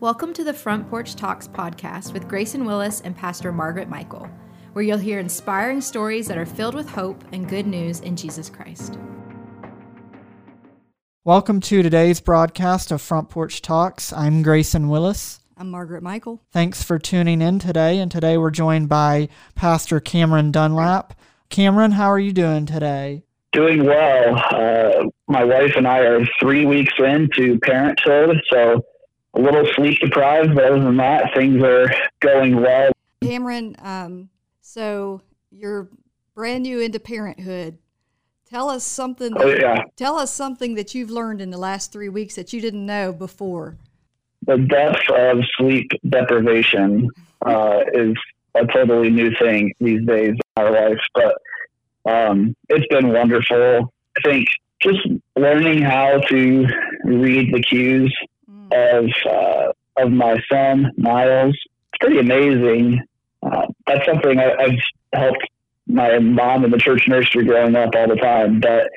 Welcome to the Front Porch Talks podcast with Grayson Willis and Pastor Margaret Michael, where you'll hear inspiring stories that are filled with hope and good news in Jesus Christ. Welcome to today's broadcast of Front Porch Talks. I'm Grayson Willis. I'm Margaret Michael. Thanks for tuning in today. And today we're joined by Pastor Cameron Dunlap. Cameron, how are you doing today? Doing well. Uh, my wife and I are three weeks into parenthood, so a little sleep deprived, but other than that, things are going well. Cameron, um, so you're brand new into parenthood. Tell us something. Oh, yeah. Tell us something that you've learned in the last three weeks that you didn't know before. The depth of sleep deprivation uh, is a totally new thing these days in our life, but um, it's been wonderful. I think just learning how to read the cues of uh, of my son Miles. It's pretty amazing. Uh, that's something I, I've helped my mom in the church nursery growing up all the time. But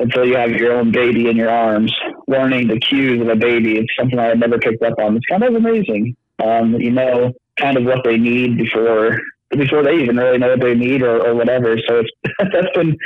until you have your own baby in your arms, learning the cues of a baby, it's something I never picked up on. It's kind of amazing. Um, you know, kind of what they need before before they even really know what they need or, or whatever. So it's that's been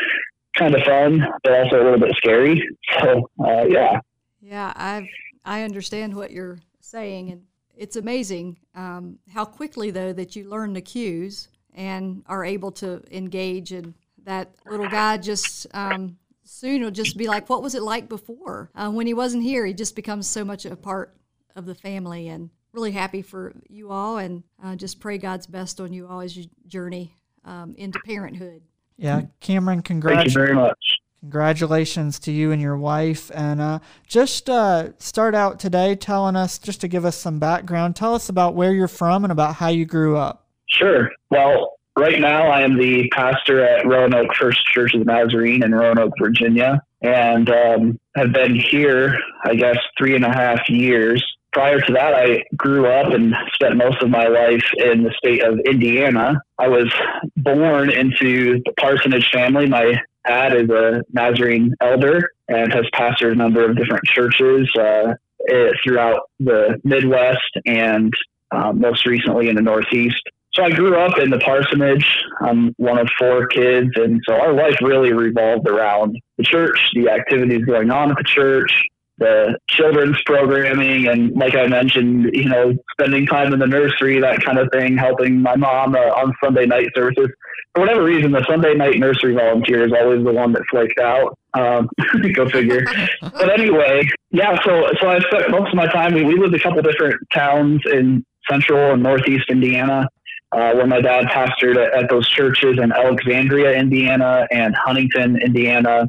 kind of fun, but also a little bit scary. So uh, yeah. Yeah, I've I understand what you're saying, and it's amazing um, how quickly though that you learn the cues and are able to engage. And that little guy just um, soon will just be like, "What was it like before?" Uh, when he wasn't here, he just becomes so much a part of the family, and really happy for you all, and uh, just pray God's best on you all as you journey um, into parenthood. Yeah, Cameron, congratulations. Thank you very much. Congratulations to you and your wife. And uh, just uh, start out today telling us, just to give us some background, tell us about where you're from and about how you grew up. Sure. Well, right now I am the pastor at Roanoke First Church of the Nazarene in Roanoke, Virginia, and um, have been here, I guess, three and a half years. Prior to that, I grew up and spent most of my life in the state of Indiana. I was born into the parsonage family. My dad is a Nazarene elder and has pastored a number of different churches uh, eh, throughout the Midwest and uh, most recently in the Northeast. So I grew up in the parsonage. I'm one of four kids, and so our life really revolved around the church, the activities going on at the church, the children's programming and like I mentioned, you know, spending time in the nursery, that kind of thing, helping my mom uh, on Sunday night services. For whatever reason, the Sunday night nursery volunteer is always the one that flaked out. Um, go figure. but anyway, yeah. So so I spent most of my time. We, we lived a couple different towns in central and northeast Indiana. Uh, where my dad pastored at, at those churches in Alexandria, Indiana, and Huntington, Indiana.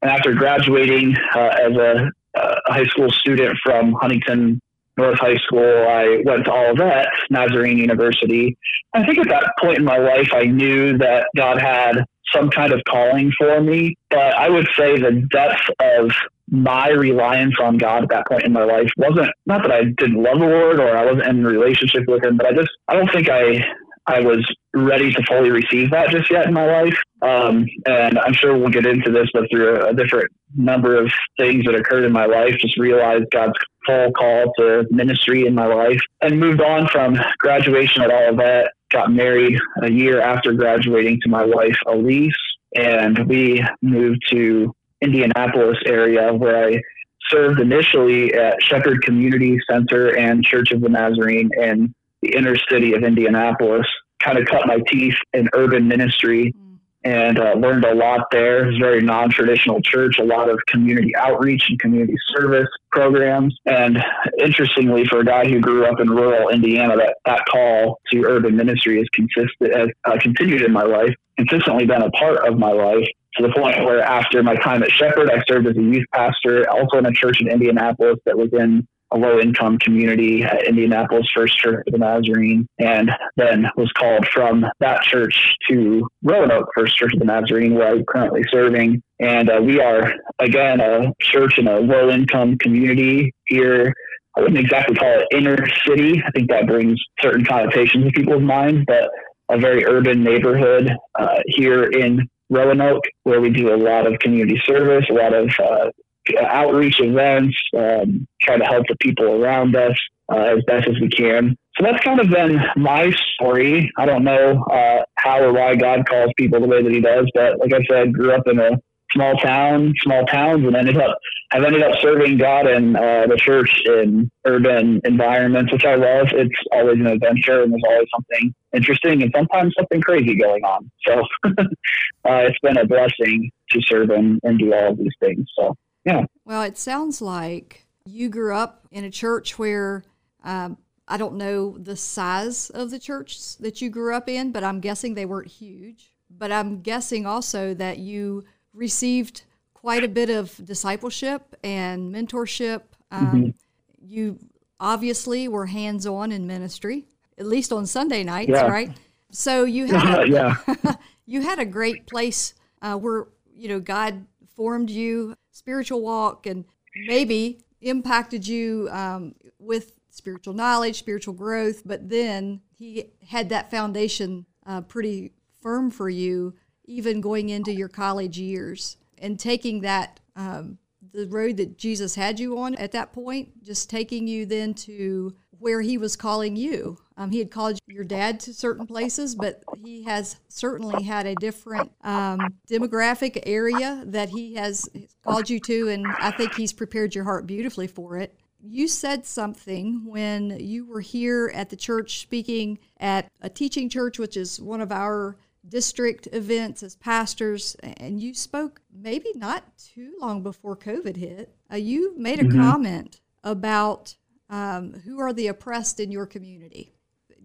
And after graduating uh, as a a high school student from Huntington North High School. I went to Olivet, Nazarene University. I think at that point in my life, I knew that God had some kind of calling for me, but I would say the depth of my reliance on God at that point in my life wasn't not that I didn't love the Lord or I wasn't in a relationship with Him, but I just I don't think I I was ready to fully receive that just yet in my life. Um, and I'm sure we'll get into this, but through a, a, different number of things that occurred in my life, just realized God's full call to ministry in my life and moved on from graduation at that. got married a year after graduating to my wife, Elise, and we moved to Indianapolis area where I served initially at Shepherd Community Center and Church of the Nazarene in the inner city of Indianapolis. Kind of cut my teeth in urban ministry and uh, learned a lot there. It was a very non traditional church, a lot of community outreach and community service programs. And interestingly, for a guy who grew up in rural Indiana, that, that call to urban ministry has consistent, has uh, continued in my life, consistently been a part of my life to the point where after my time at Shepherd, I served as a youth pastor, also in a church in Indianapolis that was in a low income community at Indianapolis First Church of the Nazarene, and then was called from that church to Roanoke First Church of the Nazarene, where I'm currently serving. And uh, we are, again, a church in a low income community here. I wouldn't exactly call it inner city. I think that brings certain connotations to people's minds, but a very urban neighborhood uh, here in Roanoke, where we do a lot of community service, a lot of uh, outreach events, um, try to help the people around us. uh, as best as we can. So that's kind of been my story. I don't know uh, how or why God calls people the way that He does, but like I said, grew up in a small town, small towns, and ended up I've ended up serving God in uh, the church in urban environments, which I love. It's always an adventure, and there's always something interesting and sometimes something crazy going on. So uh, it's been a blessing to serve and, and do all of these things. So yeah. Well, it sounds like you grew up in a church where. Um, I don't know the size of the church that you grew up in, but I'm guessing they weren't huge. But I'm guessing also that you received quite a bit of discipleship and mentorship. Um, mm-hmm. You obviously were hands on in ministry, at least on Sunday nights, yeah. right? So you had yeah. you had a great place uh, where you know God formed you, spiritual walk, and maybe impacted you um, with spiritual knowledge, spiritual growth. But then He had that foundation uh, pretty firm for you even going into your college years and taking that um, the road that Jesus had you on at that point, just taking you then to where he was calling you. Um, he had called your dad to certain places, but he has certainly had a different um, demographic area that he has called you to, and I think he's prepared your heart beautifully for it. You said something when you were here at the church speaking at a teaching church, which is one of our district events as pastors, and you spoke maybe not too long before COVID hit. Uh, you made a mm-hmm. comment about um, who are the oppressed in your community.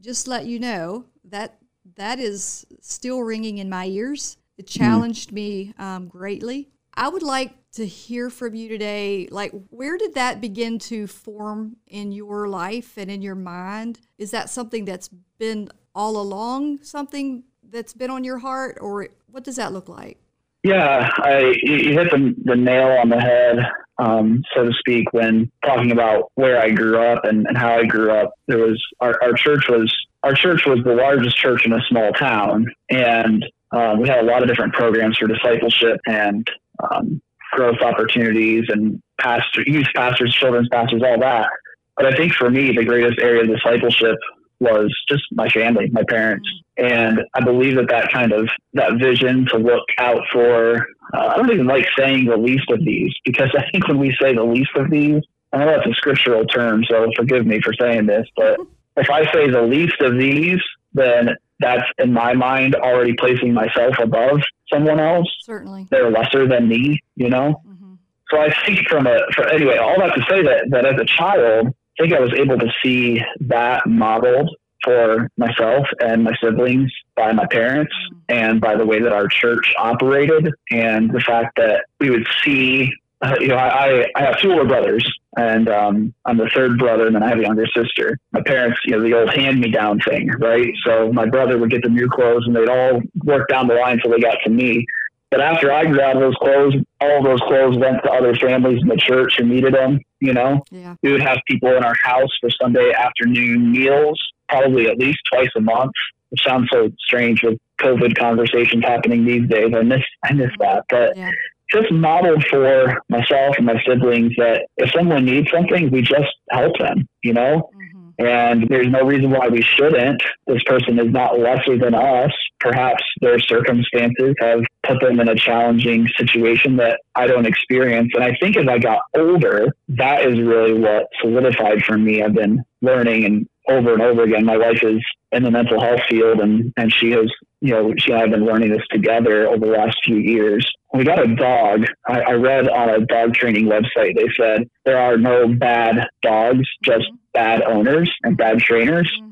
Just let you know that that is still ringing in my ears. It mm-hmm. challenged mm. me um, greatly. I would like to hear from you today. Like, where did that begin to form in your life and in your mind? Is that something that's been all along something that's been on your heart, or what does that look like? Yeah, I, you hit the, the nail on the head, um, so to speak, when talking about where I grew up and, and how I grew up. There was our, our church was our church was the largest church in a small town, and uh, we had a lot of different programs for discipleship and um, growth opportunities and pastor, youth pastors, children's pastors, all that. But I think for me, the greatest area of discipleship was just my family, my parents. And I believe that that kind of that vision to look out for, uh, I don't even like saying the least of these because I think when we say the least of these, I know that's a scriptural term, so forgive me for saying this, but if I say the least of these, then that's in my mind already placing myself above someone else. Certainly. They're lesser than me, you know? Mm-hmm. So I think from a, for, anyway, all that to say that, that as a child, I think I was able to see that modeled for myself and my siblings by my parents and by the way that our church operated and the fact that we would see uh, you know I, I have two older brothers and um, i'm the third brother and then i have a younger sister. My parents you know the old hand me down thing right? So my brother would get the new clothes and they'd all work down the line until they got to me but after I of those clothes, all those clothes went to other families in the church who needed them. You know, yeah. we would have people in our house for Sunday afternoon meals, probably at least twice a month. It sounds so strange with COVID conversations happening these days. I miss I miss mm-hmm. that, but yeah. just modeled for myself and my siblings that if someone needs something, we just help them. You know, mm-hmm. and there's no reason why we shouldn't. This person is not lesser than us. Perhaps their circumstances have put them in a challenging situation that I don't experience. And I think as I got older, that is really what solidified for me. I've been learning and over and over again. My wife is in the mental health field and, and she has, you know, she and I have been learning this together over the last few years. We got a dog. I, I read on a dog training website, they said there are no bad dogs, just mm-hmm. bad owners and bad trainers. Mm-hmm.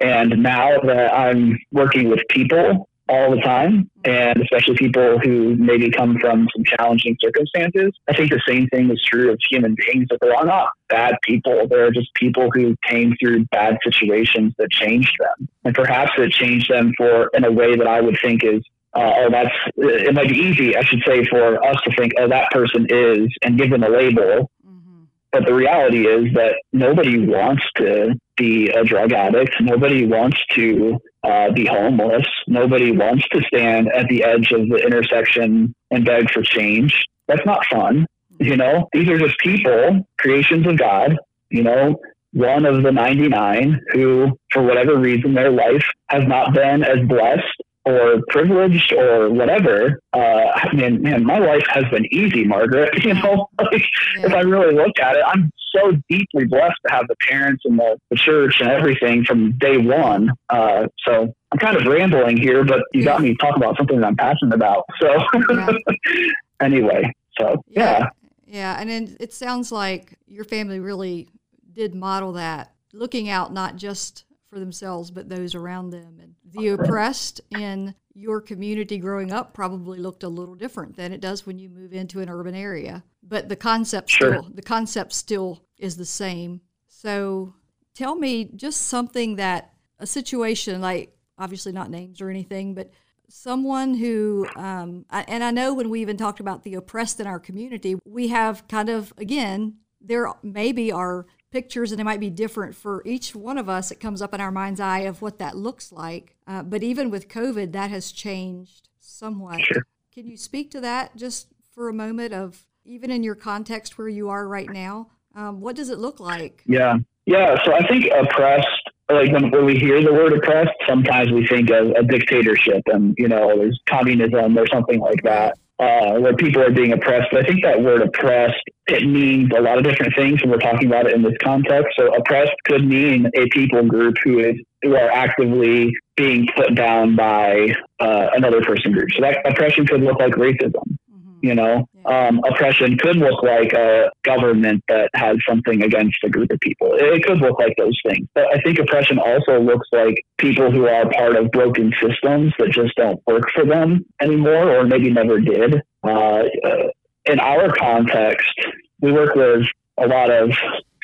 And now that I'm working with people all the time, and especially people who maybe come from some challenging circumstances, I think the same thing is true of human beings that they're not bad people. They're just people who came through bad situations that changed them. And perhaps it changed them for in a way that I would think is uh, oh, that's it might be easy, I should say, for us to think, oh, that person is, and give them a label. But the reality is that nobody wants to be a drug addict. Nobody wants to uh, be homeless. Nobody wants to stand at the edge of the intersection and beg for change. That's not fun. You know, these are just people, creations of God, you know, one of the 99 who, for whatever reason, their life has not been as blessed or privileged or whatever. Uh, I mean, man, my life has been easy, Margaret. You know, like yeah. if I really look at it, I'm so deeply blessed to have the parents and the, the church and everything from day one. Uh, so I'm kind of rambling here, but you got me talking about something that I'm passionate about. So yeah. anyway, so yeah. Yeah, and then it sounds like your family really did model that, looking out not just for themselves but those around them. And the oppressed in your community growing up probably looked a little different than it does when you move into an urban area. But the concept sure. still the concept still is the same. So tell me just something that a situation like obviously not names or anything, but someone who, um, I, and I know when we even talked about the oppressed in our community, we have kind of, again, there maybe are pictures and it might be different for each one of us. It comes up in our mind's eye of what that looks like. Uh, but even with COVID, that has changed somewhat. Sure. Can you speak to that just for a moment of even in your context where you are right now? Um, what does it look like? Yeah. Yeah. So I think oppressed like when, when we hear the word oppressed, sometimes we think of a dictatorship and, you know, there's communism or something like that, uh, where people are being oppressed. But I think that word oppressed, it means a lot of different things when we're talking about it in this context. So oppressed could mean a people group who is, who are actively being put down by uh, another person group. So that oppression could look like racism. You know, um, oppression could look like a government that has something against a group of people. It could look like those things. But I think oppression also looks like people who are part of broken systems that just don't work for them anymore or maybe never did. Uh, in our context, we work with a lot of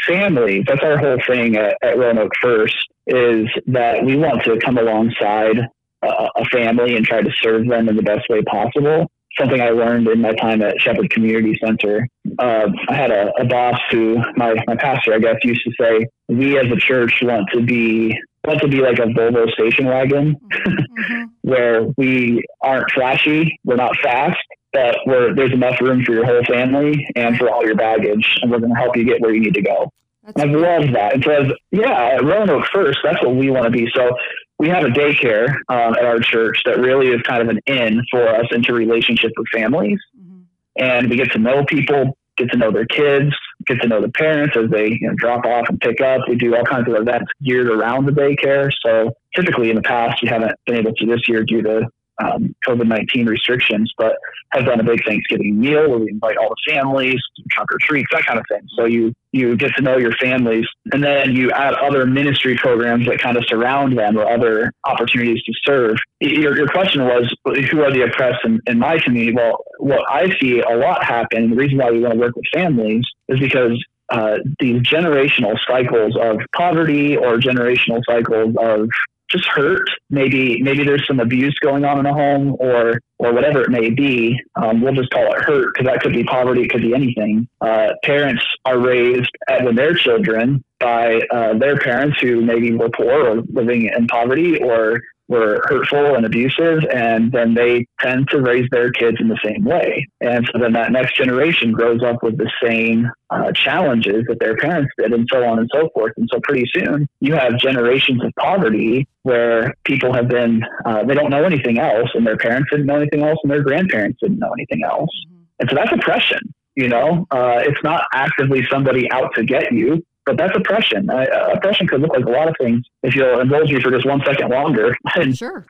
families. That's our whole thing at, at Roanoke First is that we want to come alongside a family and try to serve them in the best way possible something I learned in my time at Shepherd Community Center. Uh, I had a, a, boss who, my, my pastor, I guess, used to say, we as a church want to be want to be like a Volvo station wagon, mm-hmm. where we aren't flashy, we're not fast, but there's enough room for your whole family and for all your baggage, and we're going to help you get where you need to go. That's I've loved that. And so, yeah, at Roanoke First, that's what we want to be. So we have a daycare um, at our church that really is kind of an in for us into relationship with families. Mm-hmm. And we get to know people, get to know their kids, get to know the parents as they you know, drop off and pick up. We do all kinds of events geared around the daycare. So typically in the past, we haven't been able to this year due to um, COVID 19 restrictions, but have done a big Thanksgiving meal where we invite all the families, trunk or treats, that kind of thing. So you, you get to know your families and then you add other ministry programs that kind of surround them or other opportunities to serve. Your, your question was, who are the oppressed in, in my community? Well, what I see a lot happen, the reason why we want to work with families is because uh, these generational cycles of poverty or generational cycles of just hurt. Maybe maybe there's some abuse going on in a home, or or whatever it may be. Um, we'll just call it hurt because that could be poverty, it could be anything. Uh, parents are raised when their children by uh, their parents who maybe were poor or living in poverty, or were hurtful and abusive, and then they tend to raise their kids in the same way. And so then that next generation grows up with the same uh, challenges that their parents did, and so on and so forth. And so pretty soon you have generations of poverty where people have been, uh, they don't know anything else, and their parents didn't know anything else, and their grandparents didn't know anything else. Mm-hmm. And so that's oppression. You know, uh, it's not actively somebody out to get you but that's oppression. Uh, oppression could look like a lot of things. If you'll indulge me for just one second longer. Sure.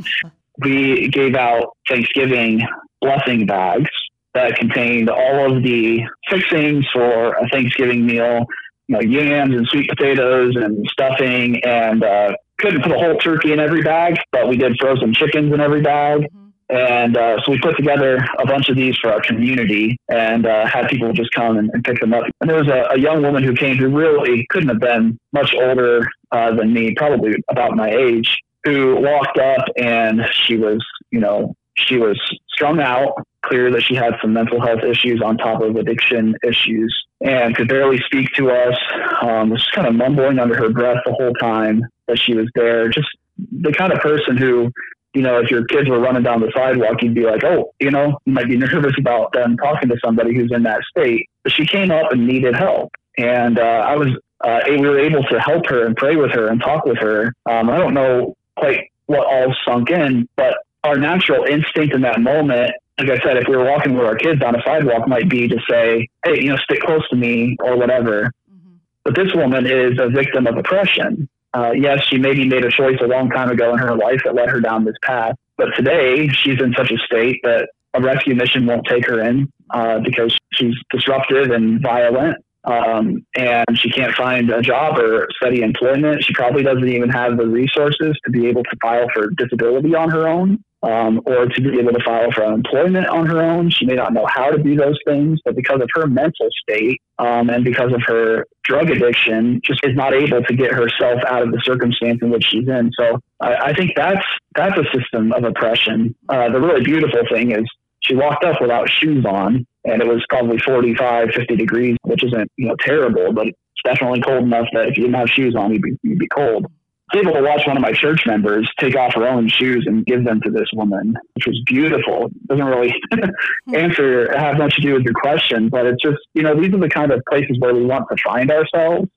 we gave out Thanksgiving blessing bags that contained all of the fixings for a Thanksgiving meal, you know, yams and sweet potatoes and stuffing, and uh, couldn't put a whole turkey in every bag, but we did frozen chickens in every bag. Mm-hmm and uh, so we put together a bunch of these for our community and uh, had people just come and, and, pick them up. And there was a, a, young woman who came who really couldn't have been much older uh, than me, probably about my age, who walked up and she was, you know, she was strung out, clear that she had some mental health issues on top of addiction issues and could barely speak to us. Um, was kind of mumbling under her breath the whole time that she was there. Just the kind of person who you know, if your kids were running down the sidewalk, you'd be like, oh, you know, you might be nervous about them talking to somebody who's in that state. But she came up and needed help. and uh, I was uh, we were able to help her and pray with her and talk with her. Um, I don't know quite what all sunk in, but our natural instinct in that moment, like I said, if we were walking with our kids on a sidewalk, might be to say, "Hey, you know, stick close to me" or whatever. Mm-hmm. But this woman is a victim of oppression. Uh, yes, she maybe made a choice a long time ago in her life that led her down this path, but today she's in such a state that a rescue mission won't take her in uh, because she's disruptive and violent um, and she can't find a job or steady employment. She probably doesn't even have the resources to be able to file for disability on her own. Um, or to be able to file for unemployment on her own. She may not know how to do those things, but because of her mental state um, and because of her drug addiction, just is not able to get herself out of the circumstance in which she's in. So I, I think that's that's a system of oppression. Uh, the really beautiful thing is she walked up without shoes on and it was probably 45, 50 degrees, which isn't, you know, terrible, but it's definitely cold enough that if you didn't have shoes on, you'd be, you'd be cold. I was able to watch one of my church members take off her own shoes and give them to this woman, which was beautiful. It doesn't really hmm. answer, have much to do with your question, but it's just, you know, these are the kind of places where we want to find ourselves.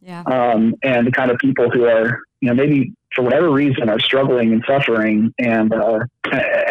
Yeah. Um, and the kind of people who are, you know, maybe for whatever reason are struggling and suffering. And uh,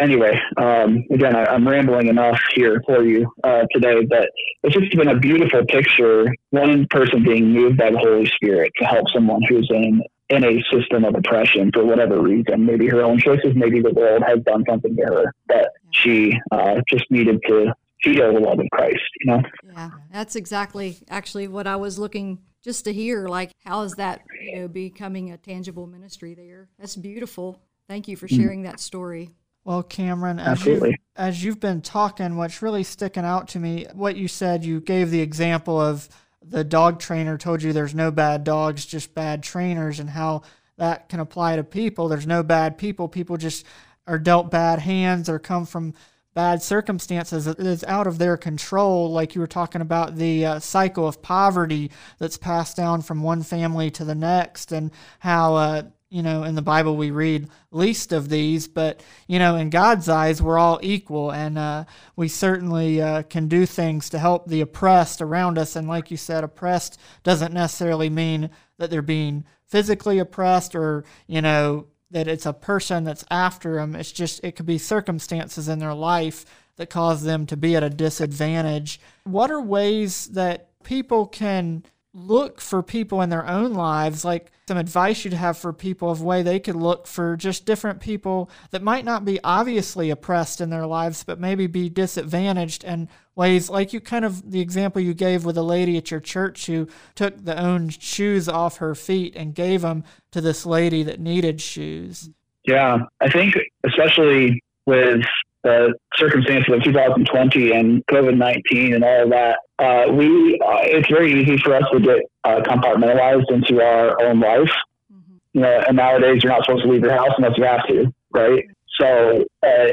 anyway, um, again, I, am rambling enough here for you uh, today, but it's just been a beautiful picture. One person being moved by the Holy Spirit to help someone who's in in a system of oppression for whatever reason. Maybe her own choices, maybe the world has done something to her, but she uh, just needed to feel the love of Christ. You know? Yeah, that's exactly actually what I was looking just to hear like how is that you know becoming a tangible ministry there? That's beautiful. Thank you for mm. sharing that story. Well cameron as you as you've been talking what's really sticking out to me what you said you gave the example of the dog trainer told you there's no bad dogs just bad trainers and how that can apply to people. There's no bad people. People just are dealt bad hands or come from bad circumstances that is out of their control, like you were talking about the uh, cycle of poverty that's passed down from one family to the next, and how, uh, you know, in the Bible we read least of these, but, you know, in God's eyes, we're all equal, and uh, we certainly uh, can do things to help the oppressed around us. And like you said, oppressed doesn't necessarily mean that they're being physically oppressed or, you know, that it's a person that's after them. It's just, it could be circumstances in their life that cause them to be at a disadvantage. What are ways that people can look for people in their own lives, like some advice you'd have for people of way they could look for just different people that might not be obviously oppressed in their lives, but maybe be disadvantaged and ways like you kind of the example you gave with a lady at your church who took the own shoes off her feet and gave them to this lady that needed shoes. Yeah, I think especially with the circumstances of 2020 and COVID 19 and all of that, uh, we uh, it's very easy for us to get uh, compartmentalized into our own life. Mm-hmm. You know, and nowadays you're not supposed to leave your house unless you have to, right? So uh,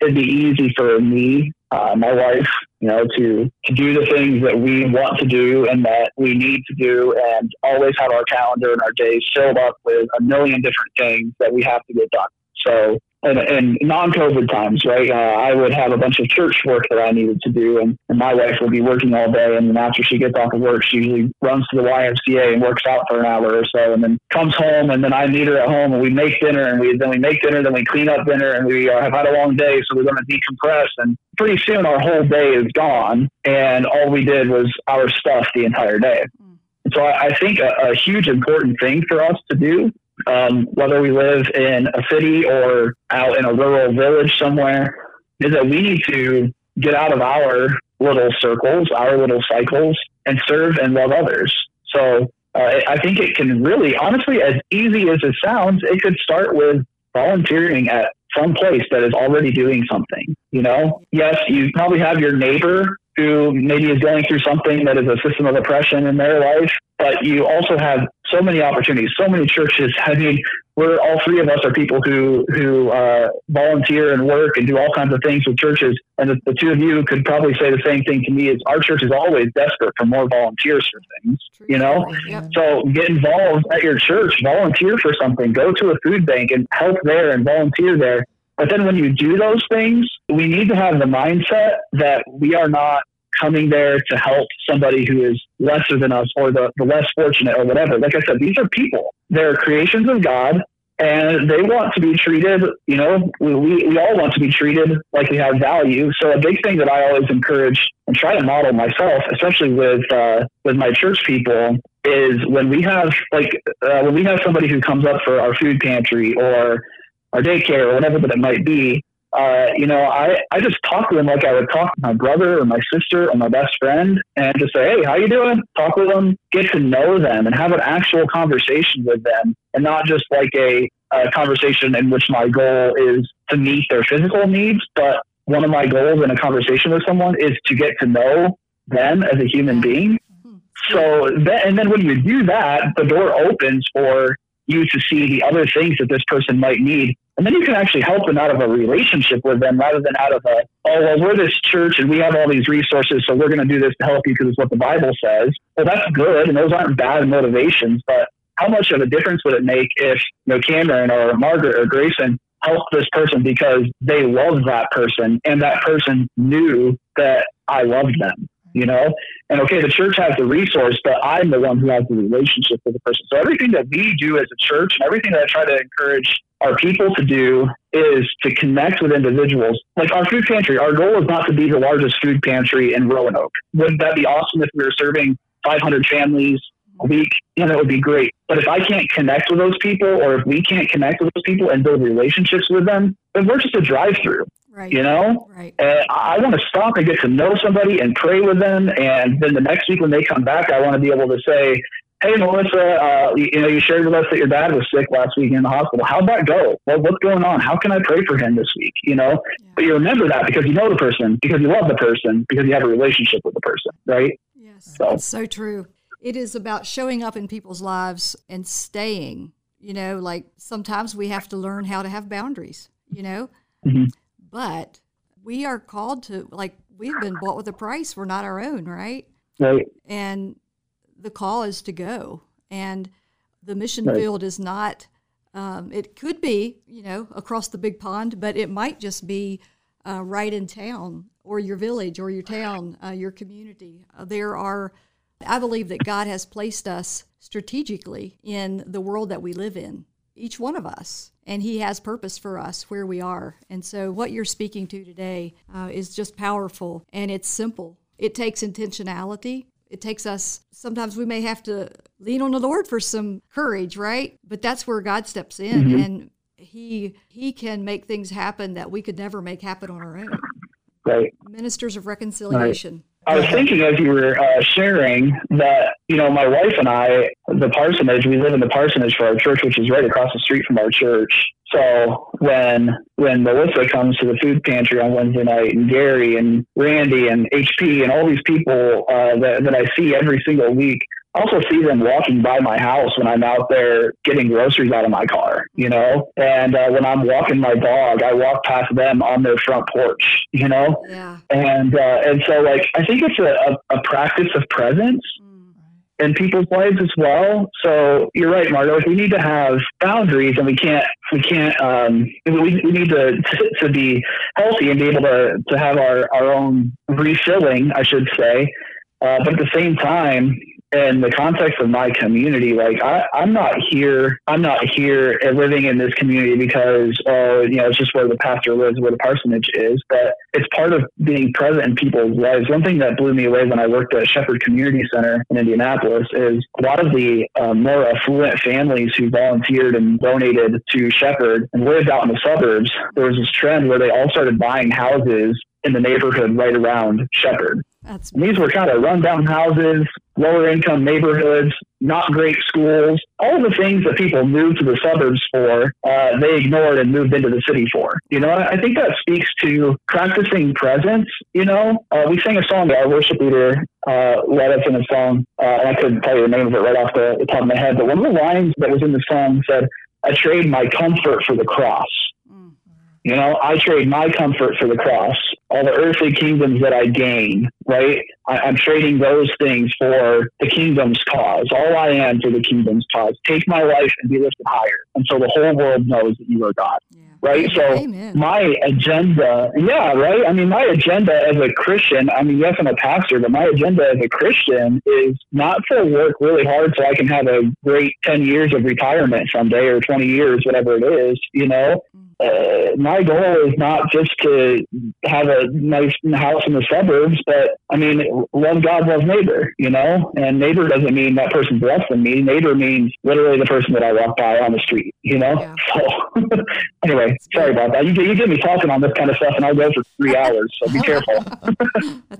it'd be easy for me, uh, my wife, you know, to to do the things that we want to do and that we need to do, and always have our calendar and our days filled up with a million different things that we have to get done. So and, and non-COVID times, right? Uh, I would have a bunch of church work that I needed to do, and, and my wife would be working all day. And then after she gets off of work, she usually runs to the YMCA and works out for an hour or so, and then comes home. And then I meet her at home, and we make dinner, and we then we make dinner, then we clean up dinner, and we uh, have had a long day, so we're going to decompress. And pretty soon, our whole day is gone, and all we did was our stuff the entire day. Mm. So I, I think a, a huge important thing for us to do um, whether we live in a city or out in a rural village somewhere, is that we need to get out of our little circles, our little cycles, and serve and love others. So uh, I think it can really, honestly, as easy as it sounds, it could start with volunteering at some place that is already doing something. You know, yes, you probably have your neighbor who maybe is going through something that is a system of oppression in their life, but you also have so many opportunities, so many churches. I mean, we're all three of us are people who who uh, volunteer and work and do all kinds of things with churches. And the, the, two of you could probably say the same thing to me: is our church is always desperate for more volunteers for things. You know, so get involved at your church, volunteer for something, go to a food bank and help there and volunteer there. But then when you do those things, we need to have the mindset that we are not coming there to help somebody who is lesser than us or the, the less fortunate or whatever. Like I said, these are people. They're creations of God and they want to be treated, you know, we, we all want to be treated like we have value. So a big thing that I always encourage and try to model myself, especially with, uh, with my church people is when we have like, uh, when we have somebody who comes up for our food pantry or our daycare or whatever that it might be, uh, you know, I, I just talk to them like I would talk to my brother or my sister or my best friend and just say, Hey, how you doing? Talk with them, get to know them and have an actual conversation with them and not just like a, a conversation in which my goal is to meet their physical needs. But one of my goals in a conversation with someone is to get to know them as a human being. So then, and then when you do that, the door opens for you to see the other things that this person might need and then you can actually help them out of a relationship with them rather than out of a, oh, well, we're this church and we have all these resources, so we're going to do this to help you because it's what the Bible says. Well, that's good, and those aren't bad motivations, but how much of a difference would it make if, you know, Cameron or Margaret or Grayson helped this person because they loved that person and that person knew that I loved them? you know? And okay, the church has the resource, but I'm the one who has the relationship with the person. So everything that we do as a church and everything that I try to encourage our people to do is to connect with individuals. Like our food pantry, our goal is not to be the largest food pantry in Roanoke. Wouldn't that be awesome if we were serving 500 families a week? You know, that would be great. But if I can't connect with those people, or if we can't connect with those people and build relationships with them, then we're just a drive through. Right. You know, right. And I want to stop and get to know somebody and pray with them. And then the next week when they come back, I want to be able to say, Hey, Melissa, uh, you, know, you shared with us that your dad was sick last week in the hospital. How'd that go? Well, what's going on? How can I pray for him this week? You know, yeah. but you remember that because you know the person, because you love the person, because you have a relationship with the person, right? Yes. So. That's so true. It is about showing up in people's lives and staying. You know, like sometimes we have to learn how to have boundaries, you know? Mm-hmm. But we are called to, like, we've been bought with a price. We're not our own, right? Right. And the call is to go. And the mission right. field is not, um, it could be, you know, across the big pond, but it might just be uh, right in town or your village or your town, uh, your community. Uh, there are, I believe that God has placed us strategically in the world that we live in, each one of us and He has purpose for us where we are. And so, what you're speaking to today uh, is just powerful and it's simple. It takes intentionality. It takes us, sometimes we may have to lean on the Lord for some courage, right? But that's where God steps in mm-hmm. and he he can make things happen that we could never make happen on our own. Right. Ministers of reconciliation. I was thinking as you were uh, sharing that, you know, my wife and I, the parsonage, we live in the parsonage for our church, which is right across the street from our church. So when when Melissa comes to the food pantry on Wednesday night, and Gary and Randy and HP and all these people uh, that, that I see every single week, also see them walking by my house when I'm out there getting groceries out of my car, you know? And uh, when I'm walking my dog, I walk past them on their front porch, you know? Yeah. And, uh, and so like, I think it's a, a, a practice of presence mm. in people's lives as well. So you're right, Margo. We need to have boundaries, and we can't. We can't. Um, we, we need to, to, to be healthy and be able to to have our our own refilling, I should say. Uh, but at the same time, in the context of my community, like I, I'm not here, I'm not here living in this community because, oh, you know, it's just where the pastor lives, where the parsonage is, but it's part of being present in people's lives. One thing that blew me away when I worked at Shepherd Community Center in Indianapolis is a lot of the um, more affluent families who volunteered and donated to Shepherd and lived out in the suburbs. There was this trend where they all started buying houses in the neighborhood right around Shepherd. That's these were kind of rundown houses, lower income neighborhoods, not great schools, all the things that people moved to the suburbs for, uh, they ignored and moved into the city for. You know, I think that speaks to practicing presence. You know, uh, we sang a song that our worship leader uh, led us in a song, uh, and I couldn't tell you the name of it right off the, the top of my head, but one of the lines that was in the song said, I trade my comfort for the cross. You know, I trade my comfort for the cross, all the earthly kingdoms that I gain, right? I, am trading those things for the kingdom's cause. All I am for the kingdom's cause. Take my life and be lifted higher until the whole world knows that you are God. Yeah. right? So Amen. my agenda, yeah, right. I mean, my agenda as a Christian, I mean, yes, I'm a pastor, but my agenda as a Christian is not to work really hard so I can have a great 10 years of retirement someday or 20 years, whatever it is, you know? Mm-hmm. Uh, my goal is not just to have a nice house in the suburbs, but I mean, love God, love neighbor, you know? And neighbor doesn't mean that person's less than me. Neighbor means literally the person that I walk by on the street, you know? Yeah. So, anyway, sorry about that. You, you get me talking on this kind of stuff, and I'll go for three hours, so be careful.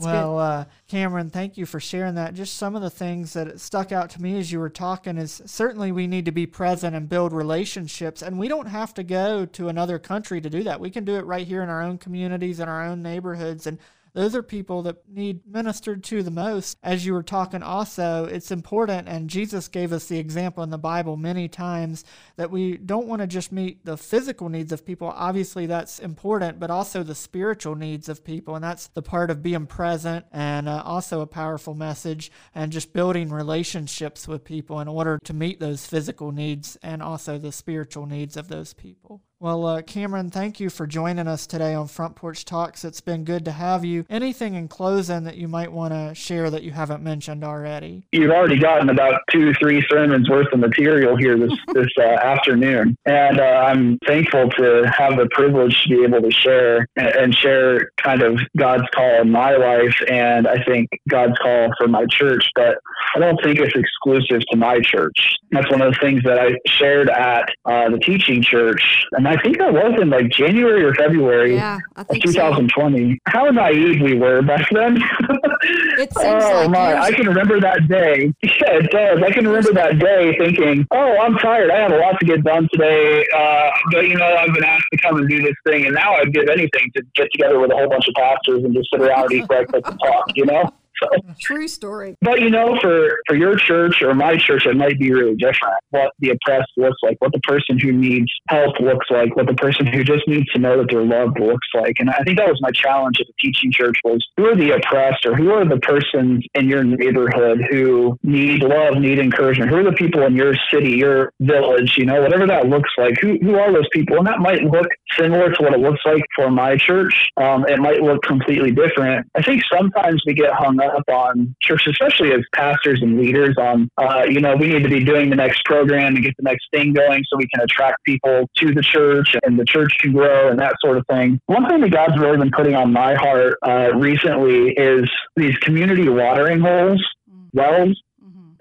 well, uh, Cameron, thank you for sharing that. Just some of the things that stuck out to me as you were talking is certainly we need to be present and build relationships, and we don't have to go to another country to do that. We can do it right here in our own communities, in our own neighborhoods. And those are people that need ministered to the most. As you were talking, also, it's important, and Jesus gave us the example in the Bible many times that we don't want to just meet the physical needs of people. Obviously, that's important, but also the spiritual needs of people. And that's the part of being present and uh, also a powerful message and just building relationships with people in order to meet those physical needs and also the spiritual needs of those people. Well, uh, Cameron, thank you for joining us today on Front Porch Talks. It's been good to have you. Anything in closing that you might want to share that you haven't mentioned already? You've already gotten about two, three sermons worth of material here this this uh, afternoon, and uh, I'm thankful to have the privilege to be able to share and share kind of God's call in my life, and I think God's call for my church. But I don't think it's exclusive to my church. That's one of the things that I shared at uh, the teaching church, and I think that was in like January or February yeah, of 2020. So. How naive we were back then. it seems oh like my! I can remember that day. Yeah, it does. I can remember that day thinking, "Oh, I'm tired. I have a lot to get done today." Uh, but you know, I've been asked to come and do this thing, and now I'd give anything to get together with a whole bunch of pastors and just sit around, and eat breakfast, and talk. You know. So, True story. But you know, for for your church or my church, it might be really different. What the oppressed looks like, what the person who needs help looks like, what the person who just needs to know that they're loved looks like. And I think that was my challenge at the teaching church was who are the oppressed or who are the persons in your neighborhood who need love, need encouragement? Who are the people in your city, your village, you know, whatever that looks like? Who who are those people? And that might look similar to what it looks like for my church. Um, it might look completely different. I think sometimes we get hung up up on church, especially as pastors and leaders, on, uh, you know, we need to be doing the next program and get the next thing going so we can attract people to the church and the church can grow and that sort of thing. One thing that God's really been putting on my heart uh, recently is these community watering holes, wells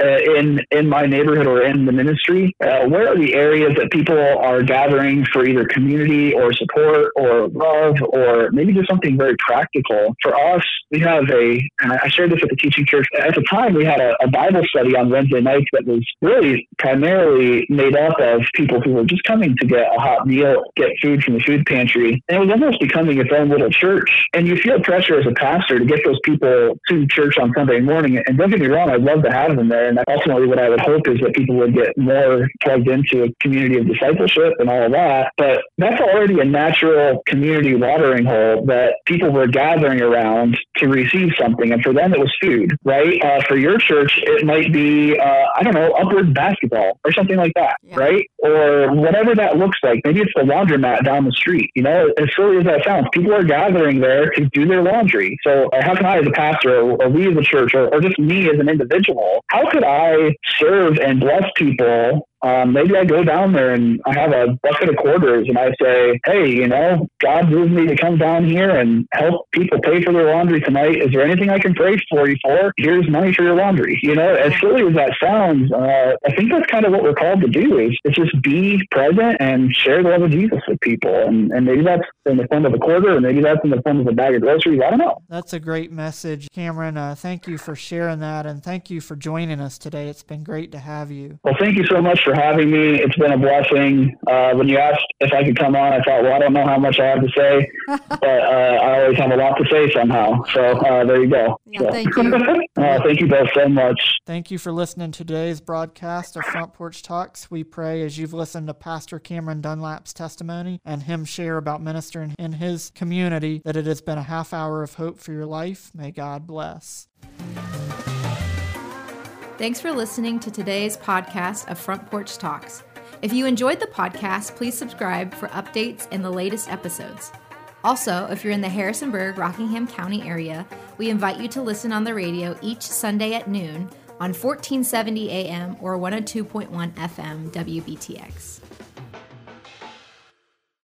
uh, in in my neighborhood or in the ministry? Uh, where are the areas that people are gathering for either community or support or love or maybe just something very practical? For us, we have a, and I shared this at the teaching church. At the time, we had a, a Bible study on Wednesday nights that was really primarily made up of people who were just coming to get a hot meal, get food from the food pantry. And it was almost becoming its own little church. And you feel pressure as a pastor to get those people to church on Sunday morning. And don't get me wrong, I'd love to have them there and ultimately, what I would hope is that people would get more plugged into a community of discipleship and all of that. But that's already a natural community watering hole that people were gathering around to receive something. And for them, it was food, right? Uh, for your church, it might be, uh, I don't know, upward basketball or something like that, yeah. right? Or whatever that looks like. Maybe it's the laundromat down the street. You know, as silly as that sounds, people are gathering there to do their laundry. So, how can I, as a pastor, or, or we as a church, or, or just me as an individual, how could I serve and bless people um, maybe I go down there and I have a bucket of quarters and I say, hey, you know, God moved me to come down here and help people pay for their laundry tonight. Is there anything I can pray for you for? Here's money for your laundry. You know, as silly as that sounds, uh, I think that's kind of what we're called to do is, is just be present and share the love of Jesus with people. And, and maybe that's in the form of a quarter or maybe that's in the form of a bag of groceries. I don't know. That's a great message, Cameron. Uh, thank you for sharing that and thank you for joining us today. It's been great to have you. Well, thank you so much for having me. It's been a blessing. Uh, when you asked if I could come on, I thought, well, I don't know how much I have to say, but uh, I always have a lot to say somehow. So uh, there you go. Yeah, so. Thank you. Uh, thank you both so much. Thank you for listening to today's broadcast of Front Porch Talks. We pray as you've listened to Pastor Cameron Dunlap's testimony and him share about ministering in his community that it has been a half hour of hope for your life. May God bless. Thanks for listening to today's podcast of Front Porch Talks. If you enjoyed the podcast, please subscribe for updates and the latest episodes. Also, if you're in the Harrisonburg, Rockingham County area, we invite you to listen on the radio each Sunday at noon on 1470 AM or 102.1 FM WBTX.